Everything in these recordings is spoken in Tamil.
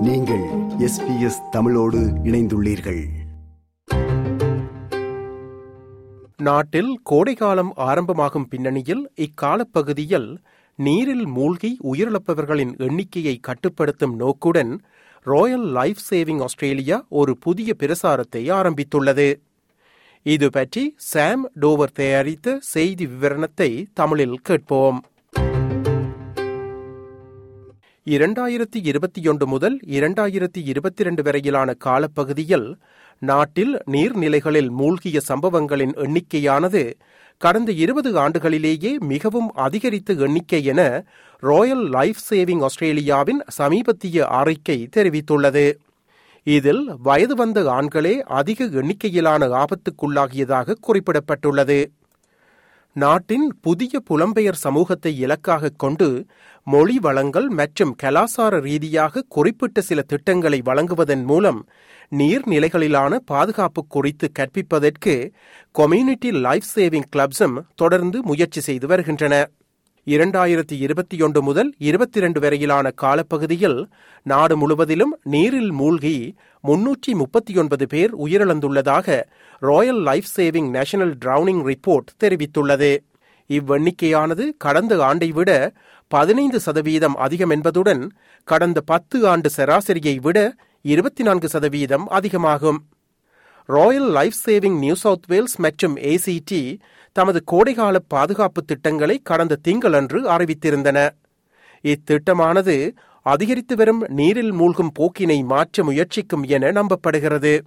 நீங்கள் எஸ்பிஎஸ் தமிழோடு இணைந்துள்ளீர்கள். நாட்டில் கோடைகாலம் ஆரம்பமாகும் பின்னணியில் இக்காலப்பகுதியில் நீரில் மூழ்கி உயிரிழப்பவர்களின் எண்ணிக்கையை கட்டுப்படுத்தும் நோக்குடன் ராயல் லைஃப் சேவிங் ஆஸ்திரேலியா ஒரு புதிய பிரசாரத்தை ஆரம்பித்துள்ளது. இது பற்றி சாம் டோவர் தயாரித்த செய்தி விவரணத்தை தமிழில் கேட்போம். இரண்டாயிரத்தி இருபத்தி ஒன்று முதல் இரண்டாயிரத்தி இருபத்தி இரண்டு வரையிலான காலப்பகுதியில் நாட்டில் நீர்நிலைகளில் மூழ்கிய சம்பவங்களின் எண்ணிக்கையானது கடந்த இருபது ஆண்டுகளிலேயே மிகவும் அதிகரித்த எண்ணிக்கை என ராயல் லைஃப் சேவிங் ஆஸ்திரேலியாவின் சமீபத்திய அறிக்கை தெரிவித்துள்ளது. இதில் வயது வந்த ஆண்களே அதிக எண்ணிக்கையிலான ஆபத்துக்குள்ளாகியதாக குறிப்பிடப்பட்டுள்ளது. நாட்டின் புதிய புலம்பெயர் சமூகத்தை இலக்காக கொண்டு மொழி வளங்கள் மற்றும் கலாசார ரீதியாக குறிப்பிட்ட சில திட்டங்களை வழங்குவதன் மூலம் நீர்நிலைகளிலான பாதுகாப்பு குறித்து கற்பிப்பதற்கு கம்யூனிட்டி லைஃப் சேவிங் கிளப்ஸும் தொடர்ந்து முயற்சி செய்து வருகின்றன. இரண்டாயிரத்தி இருபத்தி ஒன்று முதல் இருபத்தி இரண்டு வரையிலான காலப்பகுதியில் நாடு முழுவதிலும் நீரில் மூழ்கி முன்னூற்றி முப்பத்தி ஒன்பது பேர் உயிரிழந்துள்ளதாக Royal Life Saving National Drowning Report தெரிவித்துள்ளது. இவ்வெண்ணிக்கையானது கடந்த ஆண்டை விட பதினைந்து சதவீதம் அதிகம் என்பதுடன் கடந்த பத்து ஆண்டு சராசரியை விட இருபத்தி நான்கு சதவீதம் அதிகமாகும். Royal Life Saving New South Wales மற்றும் ஏசிடி தமது கோடைகால பாதுகாப்பு திட்டங்களை கடந்த திங்களன்று அறிவித்திருந்தன. இத்திட்டமானது அதிகரித்து வரும் நீரில் மூழ்கும் போக்கினை மாற்ற முயற்சிக்கும் என நம்பப்படுகிறது.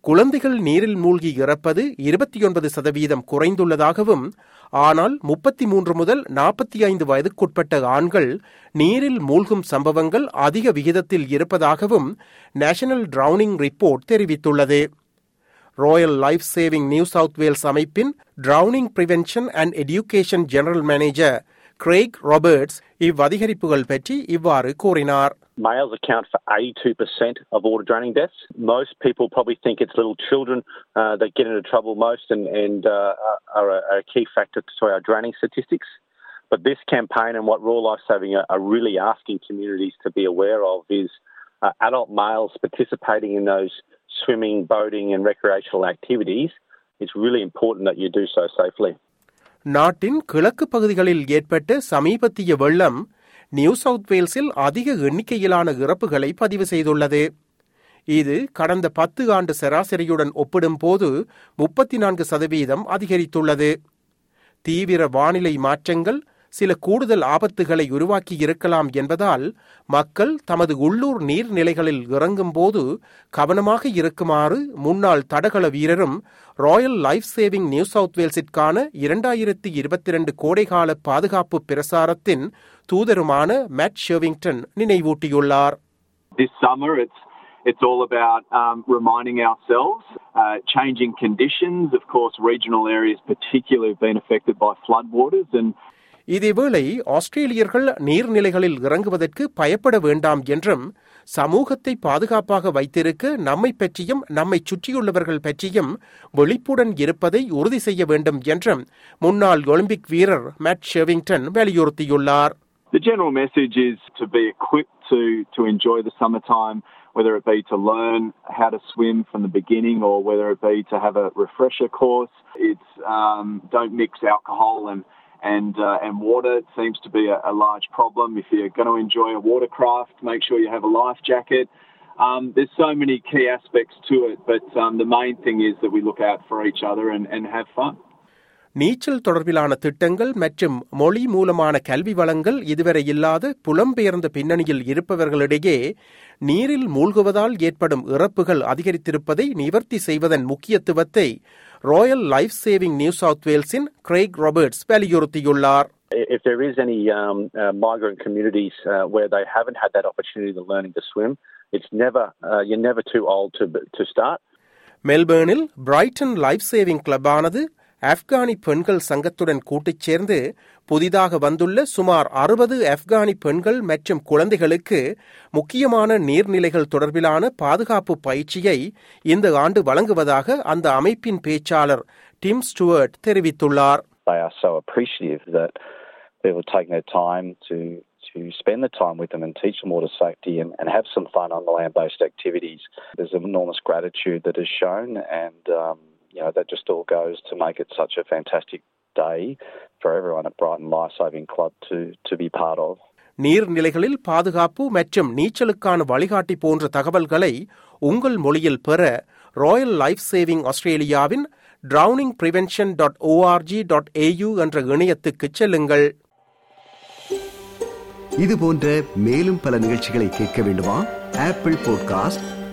குழந்தைகள் நீரில் மூழ்கி இறப்பது இருபத்தி ஒன்பது சதவீதம் குறைந்துள்ளதாகவும் ஆனால் முப்பத்தி மூன்று முதல் நாற்பத்தி ஐந்து வயதுக்குட்பட்ட ஆண்கள் நீரில் மூழ்கும் சம்பவங்கள் அதிக விகிதத்தில் இருப்பதாகவும் நேஷனல் டிரவுனிங் ரிப்போர்ட் தெரிவித்துள்ளது. Royal Life Saving New South Wales அமைப்பின் drowning prevention and education general manager Craig Roberts இவ்வதிகரிப்புகள் பற்றி இவ்வாறு கூறினார் Males account for 82% of water drowning deaths. Most people probably think it's little children uh, that get into trouble most and, and uh, are, a, are a key factor to our drowning statistics. But this campaign and what Raw Life Saving are, are really asking communities to be aware of is uh, adult males participating in those swimming, boating, and recreational activities. It's really important that you do so safely. நாட்டின் கிழக்கு பகுதிகளில் ஏற்பட்ட சமீபத்திய வெள்ளம் நியூ சவுத் வேல்ஸில் அதிக எண்ணிக்கையிலான இறப்புகளை பதிவு செய்துள்ளது இது கடந்த பத்து ஆண்டு சராசரியுடன் ஒப்பிடும்போது முப்பத்தி நான்கு சதவீதம் அதிகரித்துள்ளது தீவிர வானிலை மாற்றங்கள் சில கூடுதல் ஆபத்துகளை உருவாக்கியிருக்கலாம் என்பதால் மக்கள் தமது உள்ளூர் நீர்நிலைகளில் இறங்கும் போது கவனமாக இருக்குமாறு முன்னாள் தடகள வீரரும் Royal Life Saving New South வேல்ஸிற்கான இரண்டாயிரத்தி இருபத்தி இரண்டு கோடைகால பாதுகாப்பு பிரசாரத்தின் தூதருமான மேட் ஷெர்விங்டன் நினைவூட்டியுள்ளார் This summer, it's it's all about um, reminding ourselves, uh, changing conditions. Of course, regional areas particularly have been affected by floodwaters, and இதேவேளை ஆஸ்திரேலியர்கள் நீர்நிலைகளில் இறங்குவதற்கு பயப்பட வேண்டாம் என்றும் சமூகத்தை பாதுகாப்பாக வைத்திருக்க நம்மை பற்றியும் நம்மை சுற்றியுள்ளவர்கள் பற்றியும் விழிப்புடன் இருப்பதை உறுதி செய்ய வேண்டும் என்றும் முன்னாள் ஒலிம்பிக் வீரர் மேட் ஷெவிங்டன் வலியுறுத்தியுள்ளார் the general message is to be equipped to to enjoy the summertime, whether it be to learn how to swim from the beginning or whether it be to have a refresher course. It's um, don't mix alcohol and and uh, and water seems to be a, a, large problem. If you're going to enjoy a watercraft, make sure you have a life jacket. Um, there's so many key aspects to it, but um, the main thing is that we look out for each other and, and have fun. நீச்சல் தொடர்பிலான திட்டங்கள் மற்றும் மொழி மூலமான கல்வி வளங்கள் இதுவரை இல்லாத புலம்பெயர்ந்த பின்னணியில் இருப்பவர்களிடையே நீரில் மூழ்குவதால் ஏற்படும் இறப்புகள் அதிகரித்திருப்பதை நிவர்த்தி செய்வதன் முக்கியத்துவத்தை Royal Life Saving New South வேல்ஸின் Craig Roberts வலியுறுத்தியுள்ளார் If there is any um, uh, migrant communities uh, where they haven't had that opportunity to learning to swim, it's never uh, you're never too old to to start. மெல்பேர்னில் பிரைட்டன் லைஃப் சேவிங் கிளப்பானது ஆப்கானி பெண்கள் சங்கத்துடன் கூட்டுச் சேர்ந்து புதிதாக வந்துள்ள சுமார் அறுபது ஆப்கானி பெண்கள் மற்றும் குழந்தைகளுக்கு முக்கியமான நீர்நிலைகள் தொடர்பிலான பாதுகாப்பு பயிற்சியை இந்த ஆண்டு வழங்குவதாக அந்த அமைப்பின் பேச்சாளர் டிம் ஸ்டுவர்ட் தெரிவித்துள்ளார் They are so appreciative that people taking their time to to to spend the time with them and teach them water safety and, and have some fun on the land based activities. There's enormous gratitude that is shown, and um, you know that just all goes to make it such a fantastic day for everyone at Brighton Life Saving Club to, to be part of. நீர்நிலைகளில் பாதுகாப்பு மற்றும் நீச்சலுக்கான வழிகாட்டி போன்ற தகவல்களை உங்கள் மொழியில் பெற ராயல் லைஃப் சேவிங் ஆஸ்திரேலியாவின் drowning prevention dot O R G dot A U என்ற இணையத்துக்கு செல்லுங்கள் இது போன்ற மேலும் பல நிகழ்ச்சிகளை கேட்க வேண்டுமா Apple podcast